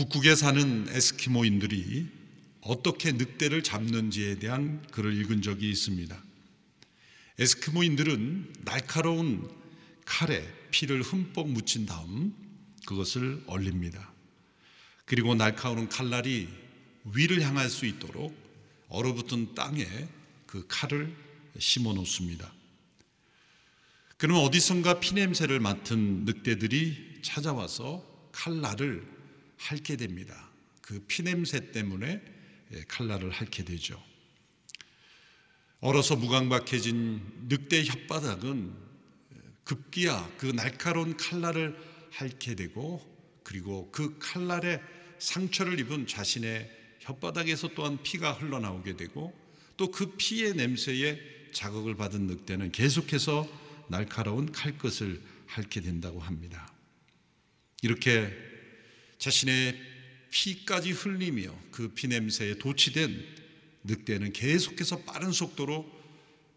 북극에 사는 에스키모인들이 어떻게 늑대를 잡는지에 대한 글을 읽은 적이 있습니다. 에스키모인들은 날카로운 칼에 피를 흠뻑 묻힌 다음 그것을 얼립니다. 그리고 날카로운 칼날이 위를 향할 수 있도록 얼어붙은 땅에 그 칼을 심어 놓습니다. 그러면 어디선가 피냄새를 맡은 늑대들이 찾아와서 칼날을 핥게 됩니다. 그 피냄새 때문에 칼날을 핥게 되죠. 얼어서 무강박해진 늑대 혓바닥은 급기야 그 날카로운 칼날을 핥게 되고 그리고 그 칼날에 상처를 입은 자신의 혓바닥에서 또한 피가 흘러나오게 되고 또 그 피의 냄새에 자극을 받은 늑대는 계속해서 날카로운 칼끝을 핥게 된다고 합니다. 이렇게 자신의 피까지 흘리며 그 피냄새에 도취된 늑대는 계속해서 빠른 속도로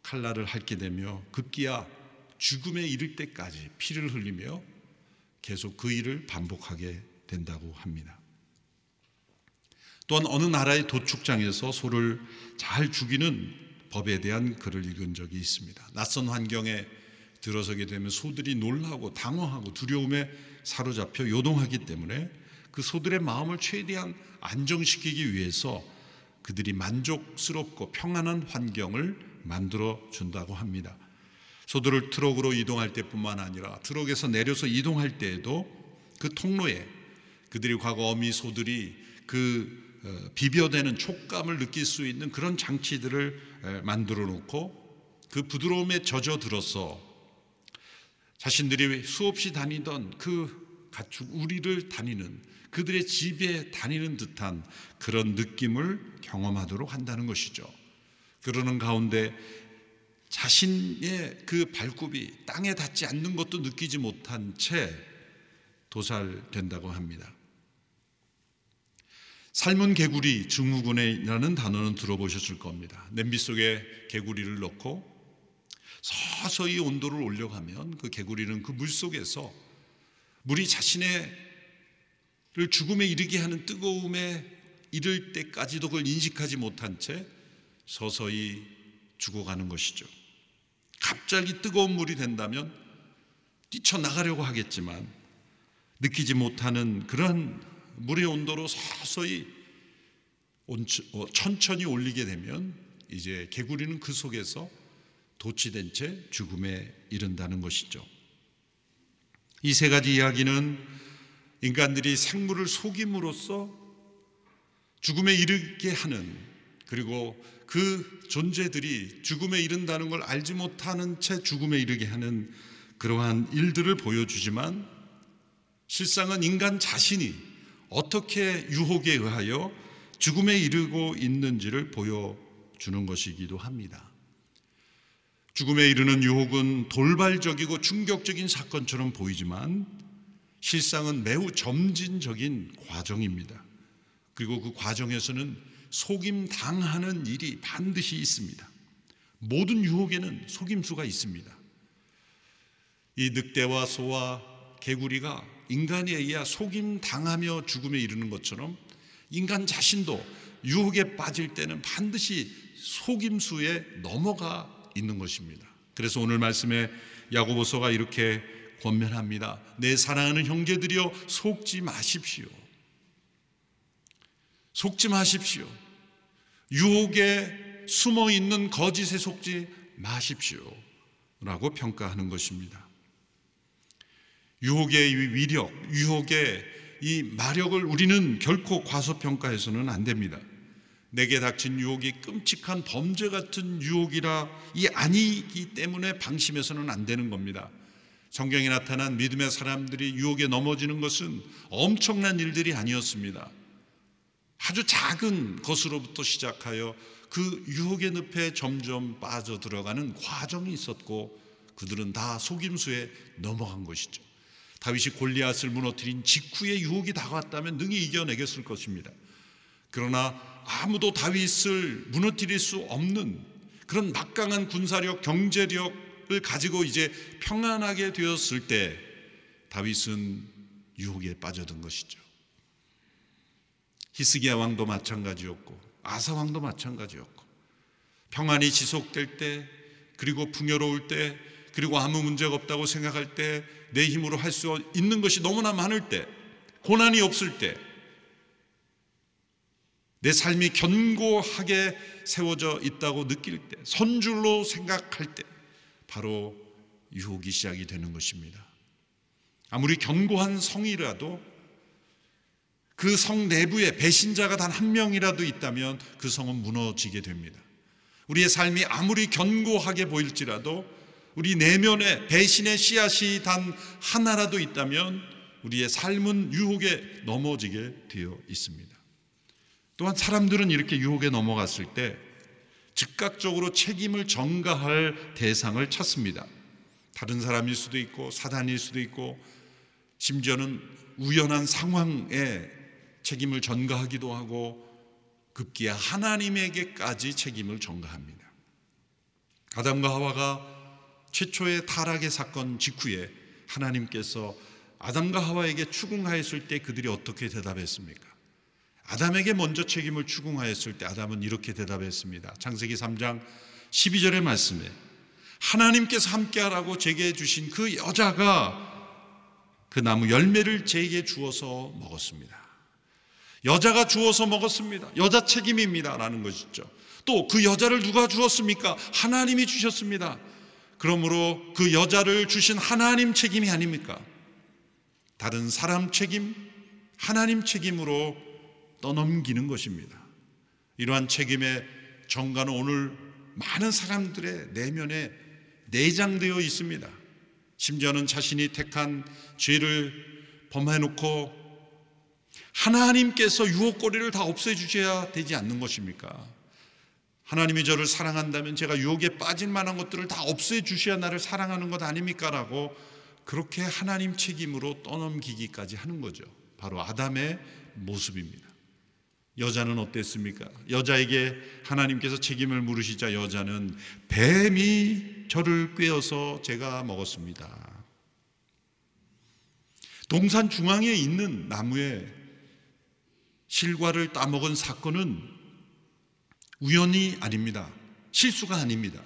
칼날을 핥게 되며 급기야 죽음에 이를 때까지 피를 흘리며 계속 그 일을 반복하게 된다고 합니다. 또한 어느 나라의 도축장에서 소를 잘 죽이는 법에 대한 글을 읽은 적이 있습니다. 낯선 환경에 들어서게 되면 소들이 놀라고 당황하고 두려움에 사로잡혀 요동하기 때문에 그 소들의 마음을 최대한 안정시키기 위해서 그들이 만족스럽고 평안한 환경을 만들어 준다고 합니다. 소들을 트럭으로 이동할 때뿐만 아니라 트럭에서 내려서 이동할 때에도 그 통로에 그들이 과거 어미 소들이 그 어, 비벼대는 촉감을 느낄 수 있는 그런 장치들을 만들어 놓고 그 부드러움에 젖어 들어서 자신들이 수없이 다니던 그 가축 우리를 다니는 그들의 집에 다니는 듯한 그런 느낌을 경험하도록 한다는 것이죠. 그러는 가운데 자신의 그 발굽이 땅에 닿지 않는 것도 느끼지 못한 채 도살된다고 합니다. 삶은 개구리 증후군이라는 단어는 들어보셨을 겁니다. 냄비 속에 개구리를 넣고 서서히 온도를 올려가면 그 개구리는 그 물 속에서 물이 자신의 를 죽음에 이르게 하는 뜨거움에 이를 때까지도 그걸 인식하지 못한 채 서서히 죽어가는 것이죠. 갑자기 뜨거운 물이 된다면 뛰쳐나가려고 하겠지만 느끼지 못하는 그런 물의 온도로 서서히 어, 천천히 올리게 되면 이제 개구리는 그 속에서 도취된 채 죽음에 이른다는 것이죠. 이 세 가지 이야기는 인간들이 생물을 속임으로써 죽음에 이르게 하는 그리고 그 존재들이 죽음에 이른다는 걸 알지 못하는 채 죽음에 이르게 하는 그러한 일들을 보여주지만 실상은 인간 자신이 어떻게 유혹에 의하여 죽음에 이르고 있는지를 보여주는 것이기도 합니다. 죽음에 이르는 유혹은 돌발적이고 충격적인 사건처럼 보이지만 실상은 매우 점진적인 과정입니다. 그리고 그 과정에서는 속임 당하는 일이 반드시 있습니다. 모든 유혹에는 속임수가 있습니다. 이 늑대와 소와 개구리가 인간에 의해 속임 당하며 죽음에 이르는 것처럼 인간 자신도 유혹에 빠질 때는 반드시 속임수에 넘어가 있는 것입니다. 그래서 오늘 말씀에 야고보서가 이렇게 권면합니다. 내 사랑하는 형제들이여 속지 마십시오. 속지 마십시오. 유혹에 숨어 있는 거짓에 속지 마십시오. 라고 평가하는 것입니다. 유혹의 위력, 유혹의 이 마력을 우리는 결코 과소평가해서는 안 됩니다. 내게 닥친 유혹이 끔찍한 범죄 같은 유혹이라 이 아니기 때문에 방심해서는 안 되는 겁니다. 성경에 나타난 믿음의 사람들이 유혹에 넘어지는 것은 엄청난 일들이 아니었습니다. 아주 작은 것으로부터 시작하여 그 유혹의 늪에 점점 빠져 들어가는 과정이 있었고 그들은 다 속임수에 넘어간 것이죠. 다윗이 골리앗을 무너뜨린 직후에 유혹이 다가왔다면 능히 이겨내겠을 것입니다. 그러나 아무도 다윗을 무너뜨릴 수 없는 그런 막강한 군사력, 경제력, 을 가지고 이제 평안하게 되었을 때 다윗은 유혹에 빠져든 것이죠. 히스기야 왕도 마찬가지였고 아사 왕도 마찬가지였고 평안이 지속될 때 그리고 풍요로울 때 그리고 아무 문제가 없다고 생각할 때 내 힘으로 할 수 있는 것이 너무나 많을 때 고난이 없을 때 내 삶이 견고하게 세워져 있다고 느낄 때 선줄로 생각할 때 바로 유혹이 시작이 되는 것입니다. 아무리 견고한 성이라도 그 성 내부에 배신자가 단 한 명이라도 있다면 그 성은 무너지게 됩니다. 우리의 삶이 아무리 견고하게 보일지라도 우리 내면에 배신의 씨앗이 단 하나라도 있다면 우리의 삶은 유혹에 넘어지게 되어 있습니다. 또한 사람들은 이렇게 유혹에 넘어갔을 때 즉각적으로 책임을 전가할 대상을 찾습니다. 다른 사람일 수도 있고 사단일 수도 있고 심지어는 우연한 상황에 책임을 전가하기도 하고 급기야 하나님에게까지 책임을 전가합니다. 아담과 하와가 최초의 타락의 사건 직후에 하나님께서 아담과 하와에게 추궁하였을 때 그들이 어떻게 대답했습니까? 아담에게 먼저 책임을 추궁하였을 때 아담은 이렇게 대답했습니다. 창세기 3장 12절의 말씀에 하나님께서 함께하라고 제게 주신 그 여자가 그 나무 열매를 제게 주어서 먹었습니다. 여자가 주어서 먹었습니다. 여자 책임입니다. 라는 것이죠. 또 그 여자를 누가 주었습니까? 하나님이 주셨습니다. 그러므로 그 여자를 주신 하나님 책임이 아닙니까? 다른 사람 책임, 하나님 책임으로 떠넘기는 것입니다. 이러한 책임의 정가는 오늘 많은 사람들의 내면에 내장되어 있습니다. 심지어는 자신이 택한 죄를 범해놓고 하나님께서 유혹거리를 다 없애주셔야 되지 않는 것입니까? 하나님이 저를 사랑한다면 제가 유혹에 빠질 만한 것들을 다 없애주셔야 나를 사랑하는 것 아닙니까? 라고 그렇게 하나님 책임으로 떠넘기기까지 하는 거죠. 바로 아담의 모습입니다. 여자는 어땠습니까? 여자에게 하나님께서 책임을 물으시자 여자는 뱀이 저를 꿰어서 제가 먹었습니다. 동산 중앙에 있는 나무에 실과를 따먹은 사건은 우연이 아닙니다. 실수가 아닙니다.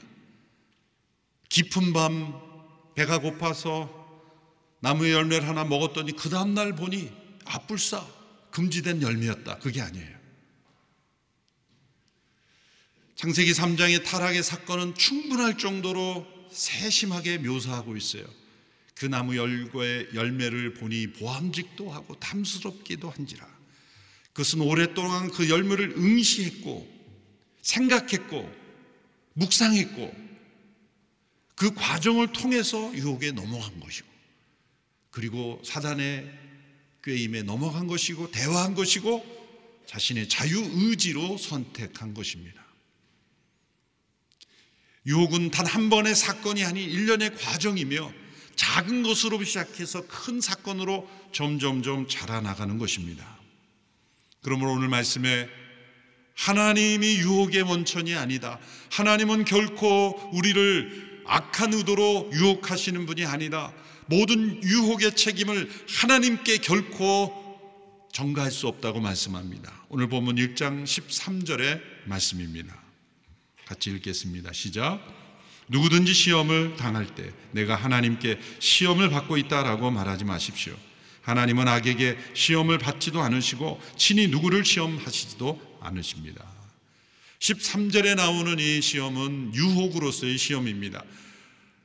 깊은 밤 배가 고파서 나무의 열매를 하나 먹었더니 그 다음날 보니 아뿔싸 금지된 열매였다. 그게 아니에요. 창세기 3장의 타락의 사건은 충분할 정도로 세심하게 묘사하고 있어요. 그 나무 열과의 열매를 보니 보암직도 하고 탐스럽기도 한지라. 그것은 오랫동안 그 열매를 응시했고 생각했고 묵상했고 그 과정을 통해서 유혹에 넘어간 것이고 그리고 사단의 꾀임에 넘어간 것이고 대화한 것이고 자신의 자유 의지로 선택한 것입니다. 유혹은 단 한 번의 사건이 아닌 일련의 과정이며 작은 것으로 시작해서 큰 사건으로 점점점 자라나가는 것입니다. 그러므로 오늘 말씀에 하나님이 유혹의 원천이 아니다. 하나님은 결코 우리를 악한 의도로 유혹하시는 분이 아니다. 모든 유혹의 책임을 하나님께 결코 전가할 수 없다고 말씀합니다. 오늘 본문 1장 13절의 말씀입니다. 같이 읽겠습니다. 시작. 누구든지 시험을 당할 때 내가 하나님께 시험을 받고 있다라고 말하지 마십시오. 하나님은 악에게 시험을 받지도 않으시고 친히 누구를 시험하시지도 않으십니다. 13절에 나오는 이 시험은 유혹으로서의 시험입니다.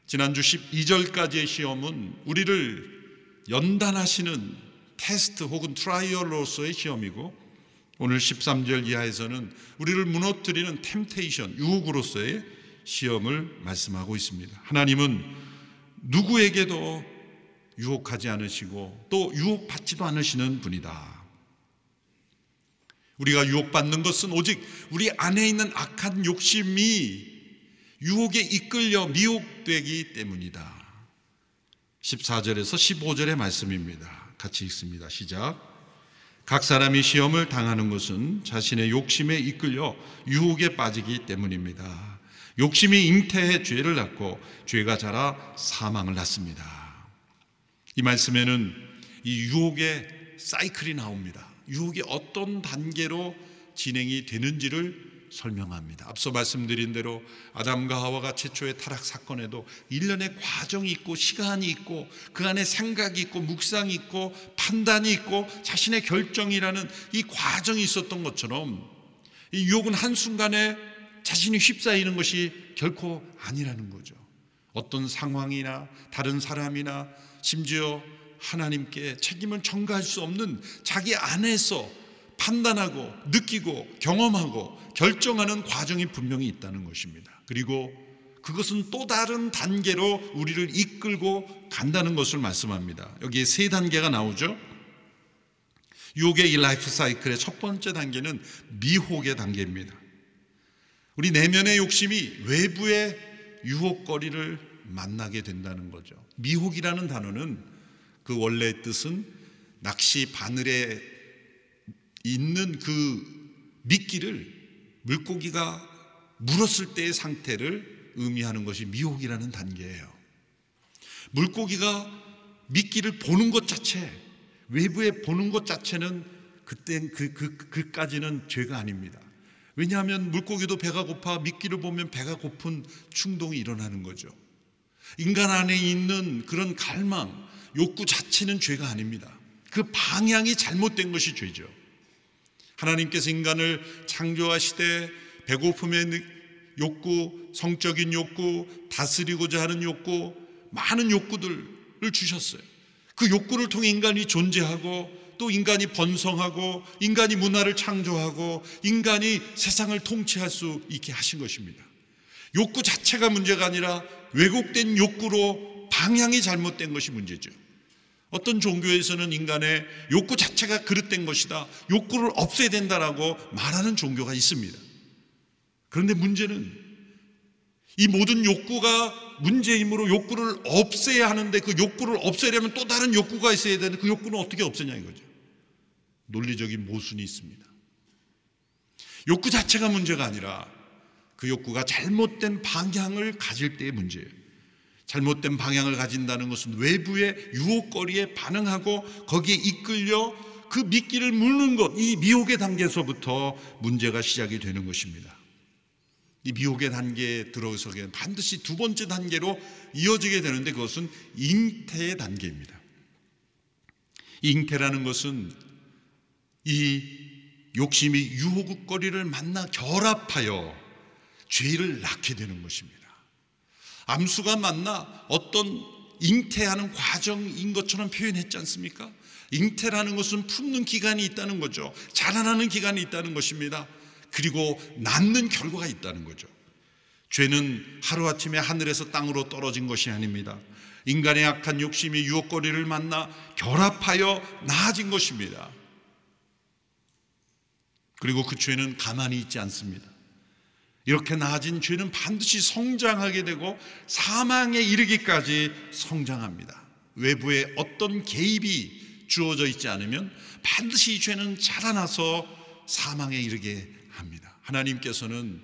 지난주 12절까지의 시험은 우리를 연단하시는 테스트 혹은 trial로서의 시험이고 오늘 13절 이하에서는 우리를 무너뜨리는 temptation, 유혹으로서의 시험을 말씀하고 있습니다. 하나님은 누구에게도 유혹하지 않으시고 또 유혹받지도 않으시는 분이다. 우리가 유혹받는 것은 오직 우리 안에 있는 악한 욕심이 유혹에 이끌려 미혹되기 때문이다. 14절에서 15절의 말씀입니다. 같이 읽습니다. 시작. 각 사람이 시험을 당하는 것은 자신의 욕심에 이끌려 유혹에 빠지기 때문입니다. 욕심이 잉태해 죄를 낳고 죄가 자라 사망을 낳습니다. 이 말씀에는 이 유혹의 사이클이 나옵니다. 유혹이 어떤 단계로 진행이 되는지를 설명합니다. 앞서 말씀드린 대로 아담과 하와가 최초의 타락 사건에도 일련의 과정이 있고 시간이 있고 그 안에 생각이 있고 묵상이 있고 판단이 있고 자신의 결정이라는 이 과정이 있었던 것처럼 이 유혹은 한순간에 자신이 휩싸이는 것이 결코 아니라는 거죠. 어떤 상황이나 다른 사람이나 심지어 하나님께 책임을 전가할 수 없는 자기 안에서 판단하고 느끼고 경험하고 결정하는 과정이 분명히 있다는 것입니다. 그리고 그것은 또 다른 단계로 우리를 이끌고 간다는 것을 말씀합니다. 여기에 세 단계가 나오죠. 유혹의 이 라이프 사이클의 첫 번째 단계는 미혹의 단계입니다. 우리 내면의 욕심이 외부의 유혹거리를 만나게 된다는 거죠. 미혹이라는 단어는 그 원래 뜻은 낚시 바늘에 있는 그 미끼를 물고기가 물었을 때의 상태를 의미하는 것이 미혹이라는 단계예요. 물고기가 미끼를 보는 것 자체, 외부에 보는 것 자체는 그땐 그, 그, 그까지는 죄가 아닙니다. 왜냐하면 물고기도 배가 고파 미끼를 보면 배가 고픈 충동이 일어나는 거죠. 인간 안에 있는 그런 갈망, 욕구 자체는 죄가 아닙니다. 그 방향이 잘못된 것이 죄죠. 하나님께서 인간을 창조하시되 배고픔의 욕구, 성적인 욕구, 다스리고자 하는 욕구, 많은 욕구들을 주셨어요. 그 욕구를 통해 인간이 존재하고 또 인간이 번성하고 인간이 문화를 창조하고 인간이 세상을 통치할 수 있게 하신 것입니다. 욕구 자체가 문제가 아니라 왜곡된 욕구로 방향이 잘못된 것이 문제죠. 어떤 종교에서는 인간의 욕구 자체가 그릇된 것이다. 욕구를 없애야 된다라고 말하는 종교가 있습니다. 그런데 문제는 이 모든 욕구가 문제이므로 욕구를 없애야 하는데 그 욕구를 없애려면 또 다른 욕구가 있어야 되는데 그 욕구는 어떻게 없애냐 이거죠. 논리적인 모순이 있습니다. 욕구 자체가 문제가 아니라 그 욕구가 잘못된 방향을 가질 때의 문제예요. 잘못된 방향을 가진다는 것은 외부의 유혹거리에 반응하고 거기에 이끌려 그 미끼를 물는 것, 이 미혹의 단계에서부터 문제가 시작이 되는 것입니다. 이 미혹의 단계에 들어서게 반드시 두 번째 단계로 이어지게 되는데 그것은 잉태의 단계입니다. 잉태라는 것은 이 욕심이 유혹거리를 만나 결합하여 죄를 낳게 되는 것입니다. 암수가 만나 어떤 잉태하는 과정인 것처럼 표현했지 않습니까? 잉태라는 것은 품는 기간이 있다는 거죠. 자라나는 기간이 있다는 것입니다. 그리고 낳는 결과가 있다는 거죠. 죄는 하루아침에 하늘에서 땅으로 떨어진 것이 아닙니다. 인간의 악한 욕심이 유혹거리를 만나 결합하여 나아진 것입니다. 그리고 그 죄는 가만히 있지 않습니다. 이렇게 나아진 죄는 반드시 성장하게 되고 사망에 이르기까지 성장합니다. 외부에 어떤 개입이 주어져 있지 않으면 반드시 이 죄는 자라나서 사망에 이르게 합니다. 하나님께서는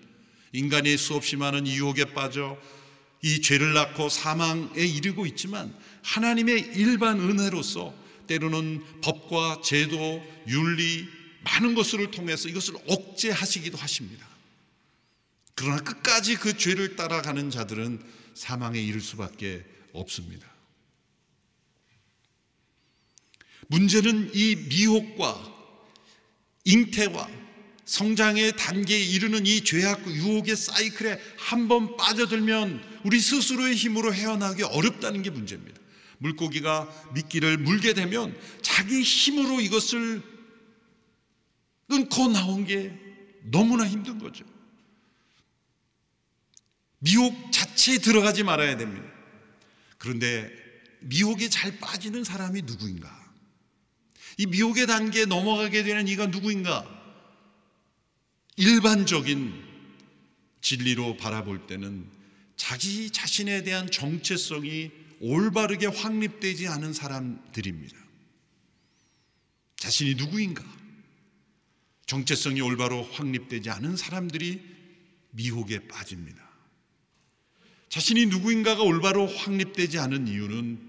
인간의 수없이 많은 유혹에 빠져 이 죄를 낳고 사망에 이르고 있지만 하나님의 일반 은혜로서 때로는 법과 제도, 윤리, 많은 것을 통해서 이것을 억제하시기도 하십니다. 그러나 끝까지 그 죄를 따라가는 자들은 사망에 이를 수밖에 없습니다. 문제는 이 미혹과 잉태와 성장의 단계에 이르는 이 죄악 유혹의 사이클에 한 번 빠져들면 우리 스스로의 힘으로 헤어나기 어렵다는 게 문제입니다. 물고기가 미끼를 물게 되면 자기 힘으로 이것을 끊고 나온 게 너무나 힘든 거죠. 미혹 자체에 들어가지 말아야 됩니다. 그런데 미혹에 잘 빠지는 사람이 누구인가? 이 미혹의 단계에 넘어가게 되는 이가 누구인가? 일반적인 진리로 바라볼 때는 자기 자신에 대한 정체성이 올바르게 확립되지 않은 사람들입니다. 자신이 누구인가? 정체성이 올바로 확립되지 않은 사람들이 미혹에 빠집니다. 자신이 누구인가가 올바로 확립되지 않은 이유는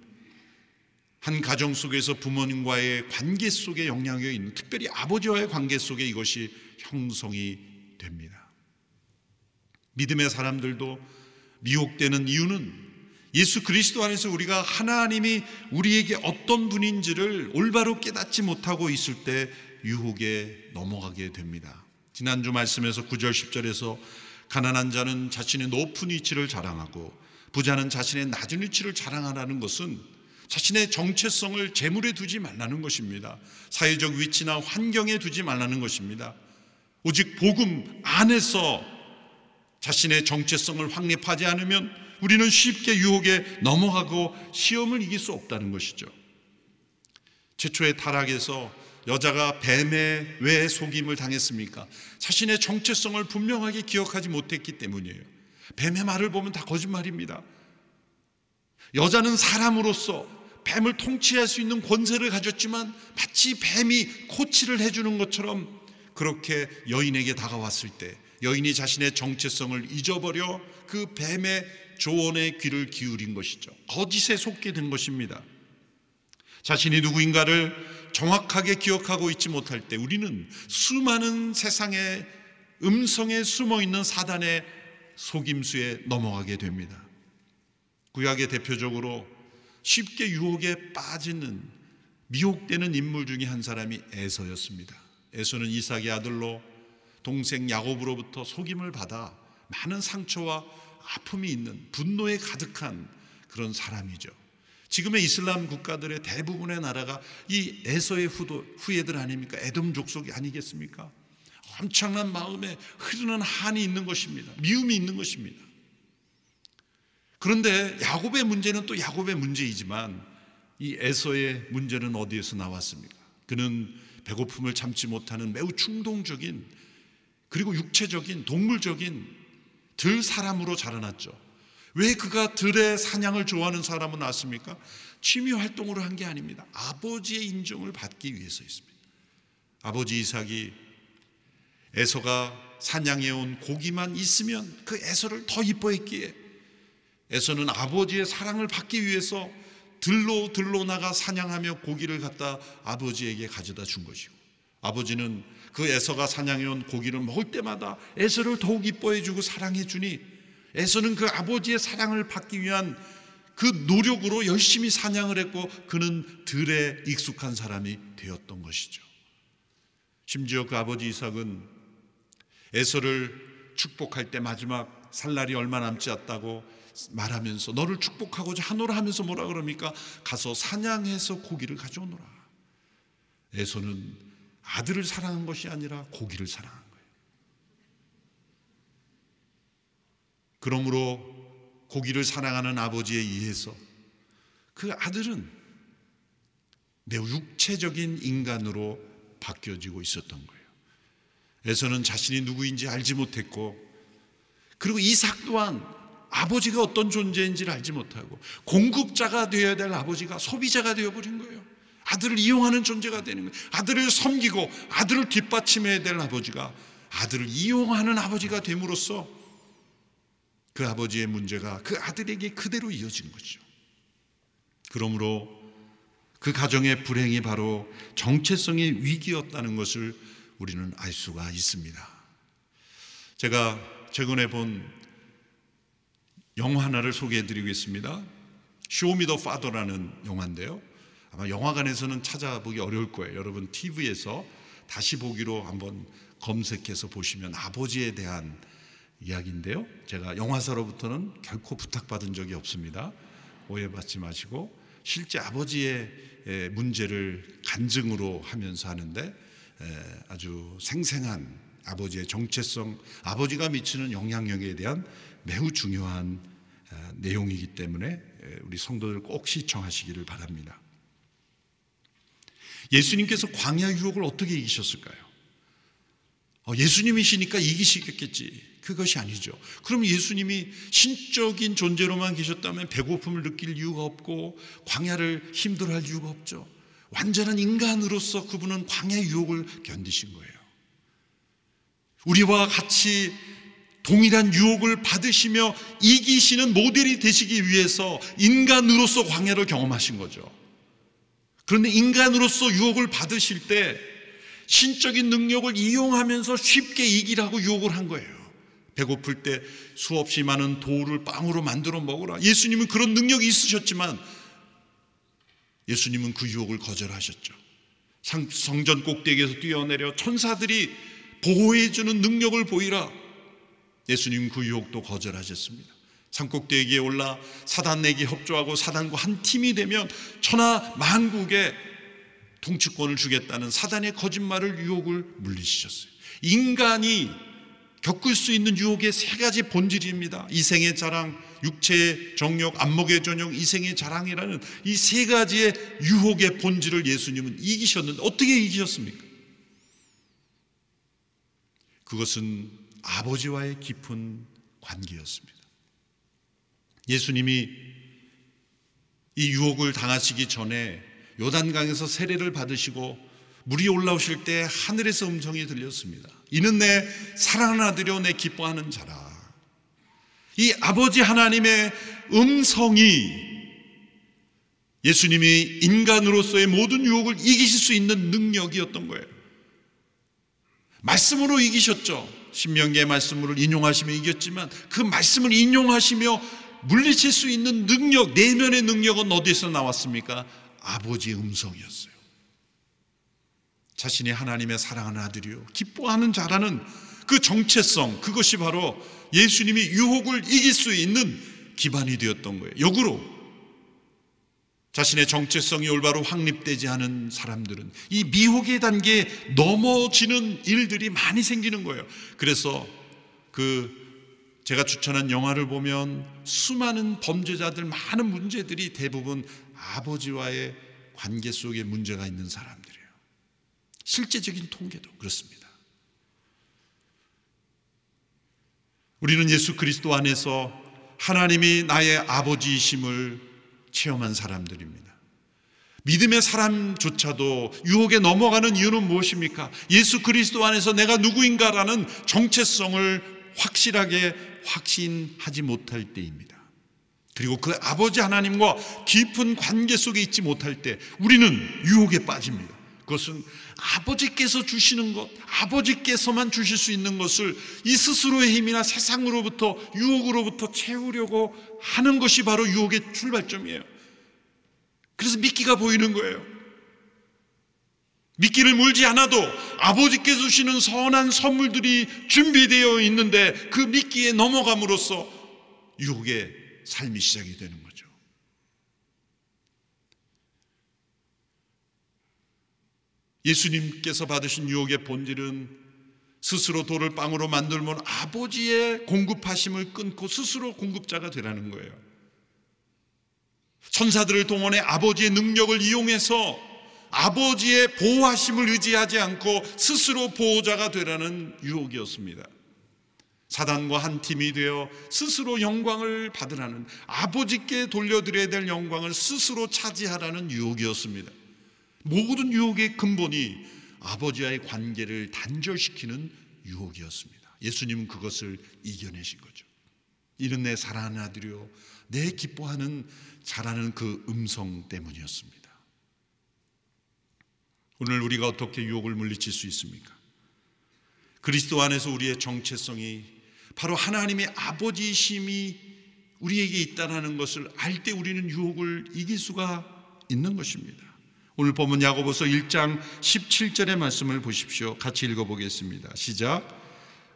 한 가정 속에서 부모님과의 관계 속에 영향이 있는 특별히 아버지와의 관계 속에 이것이 형성이 됩니다. 믿음의 사람들도 미혹되는 이유는 예수 그리스도 안에서 우리가 하나님이 우리에게 어떤 분인지를 올바로 깨닫지 못하고 있을 때 유혹에 넘어가게 됩니다. 지난주 말씀에서 9절 10절에서 가난한 자는 자신의 높은 위치를 자랑하고 부자는 자신의 낮은 위치를 자랑하라는 것은 자신의 정체성을 재물에 두지 말라는 것입니다. 사회적 위치나 환경에 두지 말라는 것입니다. 오직 복음 안에서 자신의 정체성을 확립하지 않으면 우리는 쉽게 유혹에 넘어가고 시험을 이길 수 없다는 것이죠. 최초의 타락에서 여자가 뱀의 왜 속임을 당했습니까? 자신의 정체성을 분명하게 기억하지 못했기 때문이에요. 뱀의 말을 보면 다 거짓말입니다. 여자는 사람으로서 뱀을 통치할 수 있는 권세를 가졌지만 마치 뱀이 코치를 해주는 것처럼 그렇게 여인에게 다가왔을 때 여인이 자신의 정체성을 잊어버려 그 뱀의 조언에 귀를 기울인 것이죠. 거짓에 속게 된 것입니다. 자신이 누구인가를 정확하게 기억하고 있지 못할 때 우리는 수많은 세상의 음성에 숨어 있는 사단의 속임수에 넘어가게 됩니다. 구약의 대표적으로 쉽게 유혹에 빠지는 미혹되는 인물 중에 한 사람이 에서였습니다. 에서는 이삭의 아들로 동생 야곱으로부터 속임을 받아 많은 상처와 아픔이 있는 분노에 가득한 그런 사람이죠. 지금의 이슬람 국가들의 대부분의 나라가 이 에서의 후도, 후예들 아닙니까? 에돔 족속이 아니겠습니까? 엄청난 마음에 흐르는 한이 있는 것입니다. 미움이 있는 것입니다. 그런데 야곱의 문제는 또 야곱의 문제이지만 이 에서의 문제는 어디에서 나왔습니까? 그는 배고픔을 참지 못하는 매우 충동적인 그리고 육체적인 동물적인 들 사람으로 자라났죠. 왜 그가 들의 사냥을 좋아하는 사람은 났습니까? 취미 활동으로 한 게 아닙니다. 아버지의 인정을 받기 위해서였습니다. 아버지 이삭이 에서가 사냥해 온 고기만 있으면 그 에서를 더 이뻐했기에 에서는 아버지의 사랑을 받기 위해서 들로 들로 나가 사냥하며 고기를 갖다 아버지에게 가져다 준 것이고 아버지는 그 에서가 사냥해 온 고기를 먹을 때마다 에서를 더욱 이뻐해 주고 사랑해 주니 에서는 그 아버지의 사랑을 받기 위한 그 노력으로 열심히 사냥을 했고 그는 들에 익숙한 사람이 되었던 것이죠. 심지어 그 아버지 이삭은 에서를 축복할 때 마지막 살 날이 얼마 남지 않다고 말하면서 너를 축복하고자 하노라 하면서 뭐라 그럽니까? 가서 사냥해서 고기를 가져오노라. 에서는 아들을 사랑한 것이 아니라 고기를 사랑한 거예요. 그러므로 고기를 사랑하는 아버지에 의해서 그 아들은 매우 육체적인 인간으로 바뀌어지고 있었던 거예요. 에서는 자신이 누구인지 알지 못했고 그리고 이삭 또한 아버지가 어떤 존재인지를 알지 못하고 공급자가 되어야 될 아버지가 소비자가 되어버린 거예요. 아들을 이용하는 존재가 되는 거예요. 아들을 섬기고 아들을 뒷받침해야 될 아버지가 아들을 이용하는 아버지가 됨으로써 그 아버지의 문제가 그 아들에게 그대로 이어진 거죠. 그러므로 그 가정의 불행이 바로 정체성의 위기였다는 것을 우리는 알 수가 있습니다. 제가 최근에 본 영화 하나를 소개해 드리겠습니다. 쇼미 더 파더라는 영화인데요. 아마 영화관에서는 찾아보기 어려울 거예요. 여러분 TV에서 다시 보기로 한번 검색해서 보시면 아버지에 대한 이야기인데요. 제가 영화사로부터는 결코 부탁받은 적이 없습니다. 오해받지 마시고 실제 아버지의 문제를 간증으로 하면서 하는데 아주 생생한 아버지의 정체성, 아버지가 미치는 영향력에 대한 매우 중요한 내용이기 때문에 우리 성도들 꼭 시청하시기를 바랍니다. 예수님께서 광야 유혹을 어떻게 이기셨을까요? 어, 예수님이시니까 이기시겠겠지. 그것이 아니죠. 그럼 예수님이 신적인 존재로만 계셨다면 배고픔을 느낄 이유가 없고 광야를 힘들어할 이유가 없죠. 완전한 인간으로서 그분은 광야 유혹을 견디신 거예요. 우리와 같이 동일한 유혹을 받으시며 이기시는 모델이 되시기 위해서 인간으로서 광야를 경험하신 거죠. 그런데 인간으로서 유혹을 받으실 때 신적인 능력을 이용하면서 쉽게 이기라고 유혹을 한 거예요. 배고플 때 수없이 많은 돌을 빵으로 만들어 먹으라. 예수님은 그런 능력이 있으셨지만 예수님은 그 유혹을 거절하셨죠. 성전 꼭대기에서 뛰어내려 천사들이 보호해주는 능력을 보이라. 예수님 그 유혹도 거절하셨습니다. 산꼭대기에 올라 사단에게 협조하고 사단과 한 팀이 되면 천하 만국에 통치권을 주겠다는 사단의 거짓말을 유혹을 물리치셨어요. 인간이 겪을 수 있는 유혹의 세 가지 본질입니다. 이생의 자랑, 육체의 정욕, 안목의 전용, 이생의 자랑이라는 이 세 가지의 유혹의 본질을 예수님은 이기셨는데 어떻게 이기셨습니까? 그것은 아버지와의 깊은 관계였습니다. 예수님이 이 유혹을 당하시기 전에 요단강에서 세례를 받으시고 물이 올라오실 때 하늘에서 음성이 들렸습니다. 이는 내 사랑하는 아들이요 내 기뻐하는 자라. 이 아버지 하나님의 음성이 예수님이 인간으로서의 모든 유혹을 이기실 수 있는 능력이었던 거예요. 말씀으로 이기셨죠. 신명기의 말씀을 인용하시며 이겼지만 그 말씀을 인용하시며 물리칠 수 있는 능력, 내면의 능력은 어디서 나왔습니까? 아버지의 음성이었어요. 자신이 하나님의 사랑하는 아들이요. 기뻐하는 자라는 그 정체성, 그것이 바로 예수님이 유혹을 이길 수 있는 기반이 되었던 거예요. 역으로 자신의 정체성이 올바로 확립되지 않은 사람들은 이 미혹의 단계에 넘어지는 일들이 많이 생기는 거예요. 그래서 그 제가 추천한 영화를 보면 수많은 범죄자들 많은 문제들이 대부분 아버지와의 관계 속에 문제가 있는 사람들이에요. 실제적인 통계도 그렇습니다. 우리는 예수 그리스도 안에서 하나님이 나의 아버지이심을 체험한 사람들입니다. 믿음의 사람조차도 유혹에 넘어가는 이유는 무엇입니까? 예수 그리스도 안에서 내가 누구인가라는 정체성을 확실하게 확신하지 못할 때입니다. 그리고 그 아버지 하나님과 깊은 관계 속에 있지 못할 때 우리는 유혹에 빠집니다. 그것은 아버지께서 주시는 것, 아버지께서만 주실 수 있는 것을 이 스스로의 힘이나 세상으로부터 유혹으로부터 채우려고 하는 것이 바로 유혹의 출발점이에요. 그래서 미끼가 보이는 거예요. 미끼를 물지 않아도 아버지께서 주시는 선한 선물들이 준비되어 있는데 그 미끼에 넘어감으로써 유혹의 삶이 시작이 되는 거죠. 예수님께서 받으신 유혹의 본질은 스스로 돌을 빵으로 만들면 아버지의 공급하심을 끊고 스스로 공급자가 되라는 거예요. 천사들을 동원해 아버지의 능력을 이용해서 아버지의 보호하심을 의지하지 않고 스스로 보호자가 되라는 유혹이었습니다. 사단과 한 팀이 되어 스스로 영광을 받으라는 아버지께 돌려드려야 될 영광을 스스로 차지하라는 유혹이었습니다. 모든 유혹의 근본이 아버지와의 관계를 단절시키는 유혹이었습니다. 예수님은 그것을 이겨내신 거죠. 이는 내 사랑하는 아들이요. 내 기뻐하는 자라는 그 음성 때문이었습니다. 오늘 우리가 어떻게 유혹을 물리칠 수 있습니까? 그리스도 안에서 우리의 정체성이 바로 하나님의 아버지심이 우리에게 있다는 것을 알 때 우리는 유혹을 이길 수가 있는 것입니다. 오늘 보면 야고보서 1장 17절의 말씀을 보십시오. 같이 읽어보겠습니다. 시작.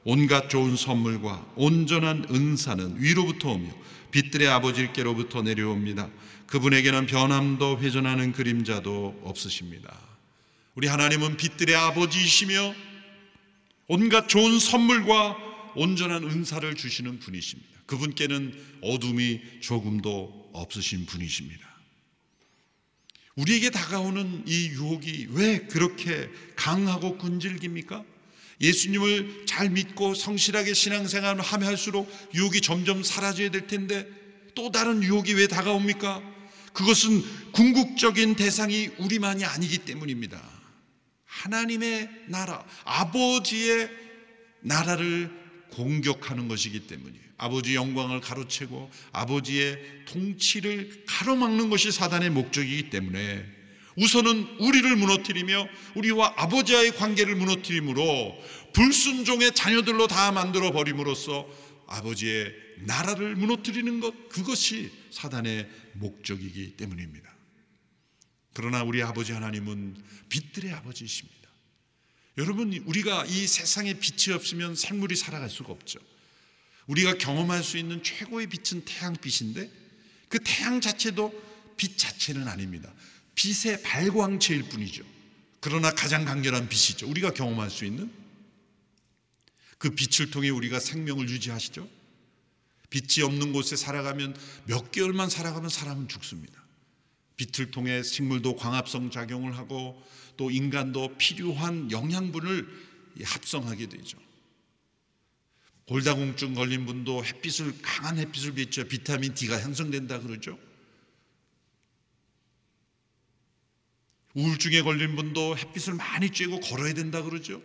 온갖 좋은 선물과 온전한 은사는 위로부터 오며 빛들의 아버지께로부터 내려옵니다. 그분에게는 변함도 회전하는 그림자도 없으십니다. 우리 하나님은 빛들의 아버지이시며 온갖 좋은 선물과 온전한 은사를 주시는 분이십니다. 그분께는 어둠이 조금도 없으신 분이십니다. 우리에게 다가오는 이 유혹이 왜 그렇게 강하고 끈질깁니까? 예수님을 잘 믿고 성실하게 신앙생활을 하면 할수록 유혹이 점점 사라져야 될 텐데 또 다른 유혹이 왜 다가옵니까? 그것은 궁극적인 대상이 우리만이 아니기 때문입니다. 하나님의 나라, 아버지의 나라를 공격하는 것이기 때문이에요. 아버지 영광을 가로채고 아버지의 통치를 가로막는 것이 사단의 목적이기 때문에 우선은 우리를 무너뜨리며 우리와 아버지와의 관계를 무너뜨림으로 불순종의 자녀들로 다 만들어 버림으로써 아버지의 나라를 무너뜨리는 것 그것이 사단의 목적이기 때문입니다. 그러나 우리 아버지 하나님은 빛들의 아버지이십니다. 여러분 우리가 이 세상에 빛이 없으면 생물이 살아갈 수가 없죠. 우리가 경험할 수 있는 최고의 빛은 태양빛인데 그 태양 자체도 빛 자체는 아닙니다. 빛의 발광체일 뿐이죠. 그러나 가장 강렬한 빛이죠. 우리가 경험할 수 있는 그 빛을 통해 우리가 생명을 유지하시죠. 빛이 없는 곳에 살아가면 몇 개월만 살아가면 사람은 죽습니다. 빛을 통해 식물도 광합성 작용을 하고 또 인간도 필요한 영양분을 합성하게 되죠. 골다공증 걸린 분도 햇빛을 강한 햇빛을 비춰 비타민 D가 형성된다 그러죠. 우울증에 걸린 분도 햇빛을 많이 쬐고 걸어야 된다 그러죠.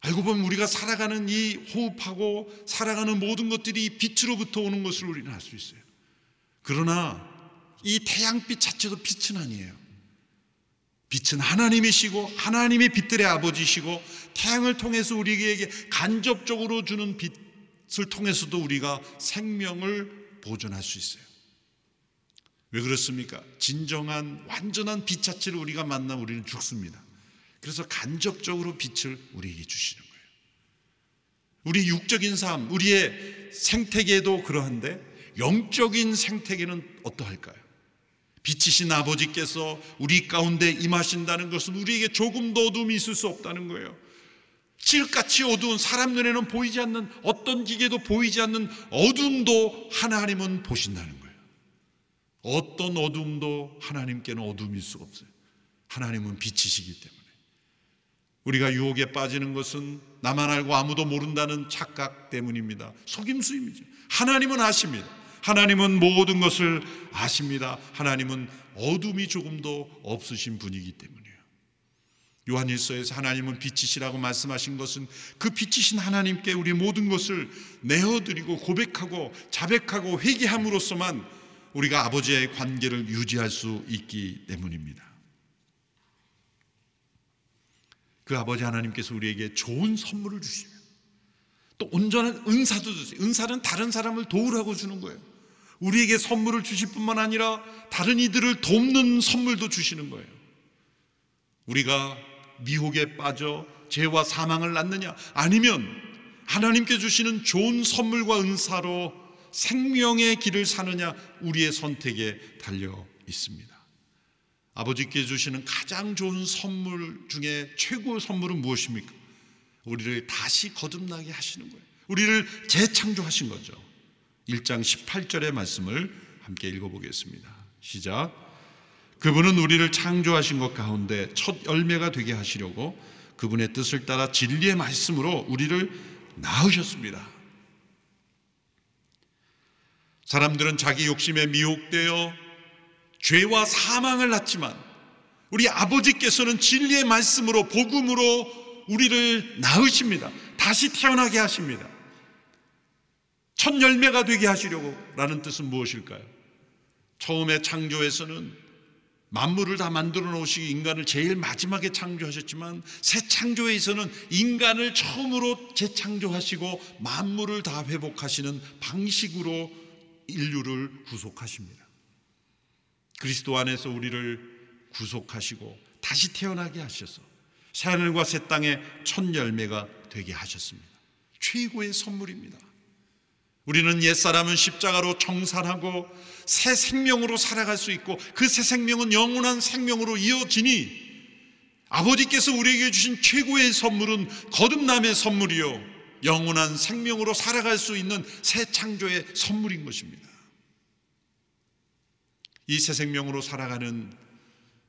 알고 보면 우리가 살아가는 이 호흡하고 살아가는 모든 것들이 빛으로부터 오는 것을 우리는 알 수 있어요. 그러나 이 태양빛 자체도 빛은 아니에요. 빛은 하나님이시고 하나님의 빛들의 아버지시고 태양을 통해서 우리에게 간접적으로 주는 빛을 통해서도 우리가 생명을 보존할 수 있어요. 왜 그렇습니까? 진정한 완전한 빛 자체를 우리가 만나면 우리는 죽습니다. 그래서 간접적으로 빛을 우리에게 주시는 거예요. 우리 육적인 삶, 우리의 생태계도 그러한데 영적인 생태계는 어떠할까요? 빛이신 아버지께서 우리 가운데 임하신다는 것은 우리에게 조금도 어둠이 있을 수 없다는 거예요. 칠같이 어두운 사람 눈에는 보이지 않는 어떤 기계도 보이지 않는 어둠도 하나님은 보신다는 거예요. 어떤 어둠도 하나님께는 어둠일 수가 없어요. 하나님은 빛이시기 때문에. 우리가 유혹에 빠지는 것은 나만 알고 아무도 모른다는 착각 때문입니다. 속임수입니다. 하나님은 아십니다. 하나님은 모든 것을 아십니다. 하나님은 어둠이 조금도 없으신 분이기 때문이에요. 요한일서에서 하나님은 빛이시라고 말씀하신 것은 그 빛이신 하나님께 우리 모든 것을 내어드리고 고백하고 자백하고 회개함으로써만 우리가 아버지의 관계를 유지할 수 있기 때문입니다. 그 아버지 하나님께서 우리에게 좋은 선물을 주시면 또 온전한 은사도 주세요. 은사는 다른 사람을 도우라고 주는 거예요. 우리에게 선물을 주실 뿐만 아니라 다른 이들을 돕는 선물도 주시는 거예요. 우리가 미혹에 빠져 죄와 사망을 낳느냐 아니면 하나님께 주시는 좋은 선물과 은사로 생명의 길을 사느냐 우리의 선택에 달려 있습니다. 아버지께 주시는 가장 좋은 선물 중에 최고의 선물은 무엇입니까? 우리를 다시 거듭나게 하시는 거예요. 우리를 재창조하신 거죠. 1장 18절의 말씀을 함께 읽어보겠습니다. 시작. 그분은 우리를 창조하신 것 가운데 첫 열매가 되게 하시려고 그분의 뜻을 따라 진리의 말씀으로 우리를 낳으셨습니다. 사람들은 자기 욕심에 미혹되어 죄와 사망을 낳지만 우리 아버지께서는 진리의 말씀으로 복음으로 우리를 낳으십니다. 다시 태어나게 하십니다. 첫 열매가 되게 하시려고 라는 뜻은 무엇일까요? 처음에 창조에서는 만물을 다 만들어 놓으시고 인간을 제일 마지막에 창조하셨지만 새 창조에서는 인간을 처음으로 재창조하시고 만물을 다 회복하시는 방식으로 인류를 구속하십니다. 그리스도 안에서 우리를 구속하시고 다시 태어나게 하셔서 새하늘과 새 땅의 첫 열매가 되게 하셨습니다. 최고의 선물입니다. 우리는 옛사람은 십자가로 청산하고 새 생명으로 살아갈 수 있고 그 새 생명은 영원한 생명으로 이어지니 아버지께서 우리에게 주신 최고의 선물은 거듭남의 선물이요 영원한 생명으로 살아갈 수 있는 새 창조의 선물인 것입니다. 이 새 생명으로 살아가는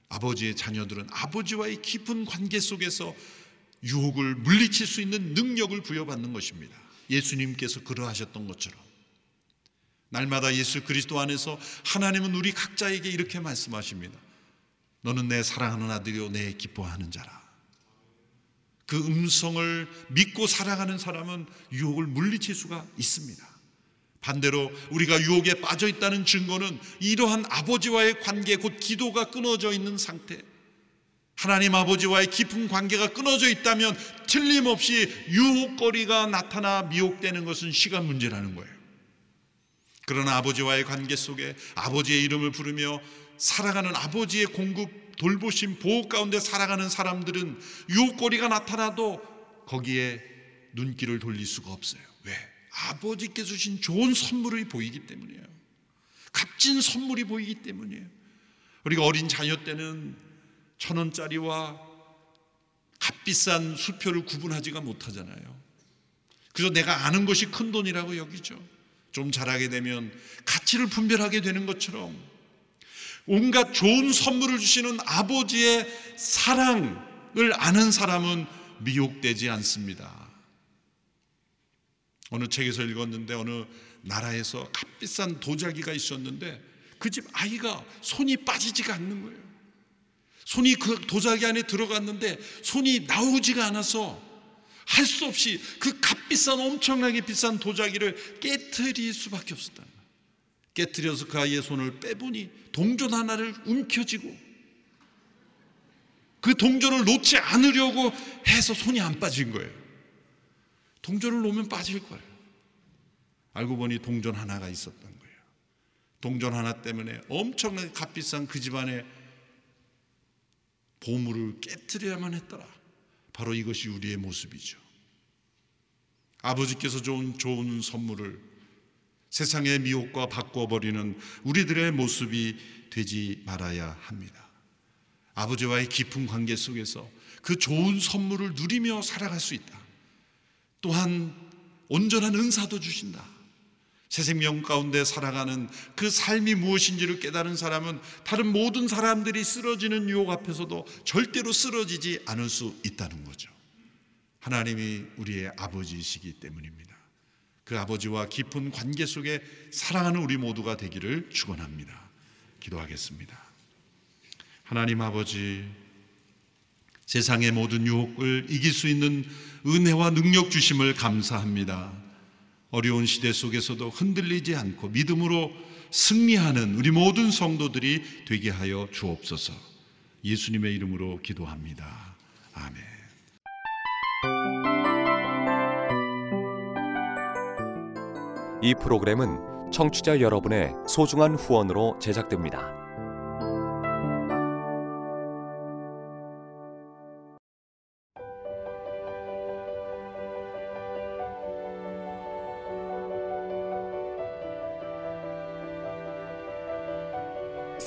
아버지의 자녀들은 아버지와의 깊은 관계 속에서 유혹을 물리칠 수 있는 능력을 부여받는 것입니다. 예수님께서 그러하셨던 것처럼 날마다 예수 그리스도 안에서 하나님은 우리 각자에게 이렇게 말씀하십니다. 너는 내 사랑하는 아들이요 내 기뻐하는 자라. 그 음성을 믿고 살아가는 사람은 유혹을 물리칠 수가 있습니다. 반대로 우리가 유혹에 빠져 있다는 증거는 이러한 아버지와의 관계, 곧 기도가 끊어져 있는 상태. 하나님 아버지와의 깊은 관계가 끊어져 있다면 틀림없이 유혹거리가 나타나 미혹되는 것은 시간 문제라는 거예요. 그러나 아버지와의 관계 속에 아버지의 이름을 부르며 살아가는 아버지의 공급, 돌보심, 보호 가운데 살아가는 사람들은 유혹거리가 나타나도 거기에 눈길을 돌릴 수가 없어요. 왜? 아버지께 주신 좋은 선물이 보이기 때문이에요. 값진 선물이 보이기 때문이에요. 우리가 어린 자녀 때는 천 원짜리와 값비싼 수표를 구분하지가 못하잖아요. 그래서 내가 아는 것이 큰 돈이라고 여기죠. 좀 자라게 되면 가치를 분별하게 되는 것처럼 온갖 좋은 선물을 주시는 아버지의 사랑을 아는 사람은 미혹되지 않습니다. 어느 책에서 읽었는데 어느 나라에서 값비싼 도자기가 있었는데 그 집 아이가 손이 빠지지가 않는 거예요. 손이 그 도자기 안에 들어갔는데 손이 나오지가 않아서 할 수 없이 그 값비싼 엄청나게 비싼 도자기를 깨뜨릴 수밖에 없었다. 깨뜨려서 그 아이의 손을 빼보니 동전 하나를 움켜쥐고 그 동전을 놓지 않으려고 해서 손이 안 빠진 거예요. 동전을 놓으면 빠질 거예요. 알고 보니 동전 하나가 있었던 거예요. 동전 하나 때문에 엄청나게 값비싼 그 집안의 보물을 깨뜨려야만 했더라. 바로 이것이 우리의 모습이죠. 아버지께서 좋은 좋은 선물을 세상의 미혹과 바꿔버리는 우리들의 모습이 되지 말아야 합니다. 아버지와의 깊은 관계 속에서 그 좋은 선물을 누리며 살아갈 수 있다. 또한 온전한 은사도 주신다. 새 생명 가운데 살아가는 그 삶이 무엇인지를 깨달은 사람은 다른 모든 사람들이 쓰러지는 유혹 앞에서도 절대로 쓰러지지 않을 수 있다는 거죠. 하나님이 우리의 아버지이시기 때문입니다. 그 아버지와 깊은 관계 속에 사랑하는 우리 모두가 되기를 축원합니다. 기도하겠습니다. 하나님 아버지 세상의 모든 유혹을 이길 수 있는 은혜와 능력 주심을 감사합니다. 어려운 시대 속에서도 흔들리지 않고 믿음으로 승리하는 우리 모든 성도들이 되게 하여 주옵소서. 예수님의 이름으로 기도합니다. 아멘. 이 프로그램은 청취자 여러분의 소중한 후원으로 제작됩니다.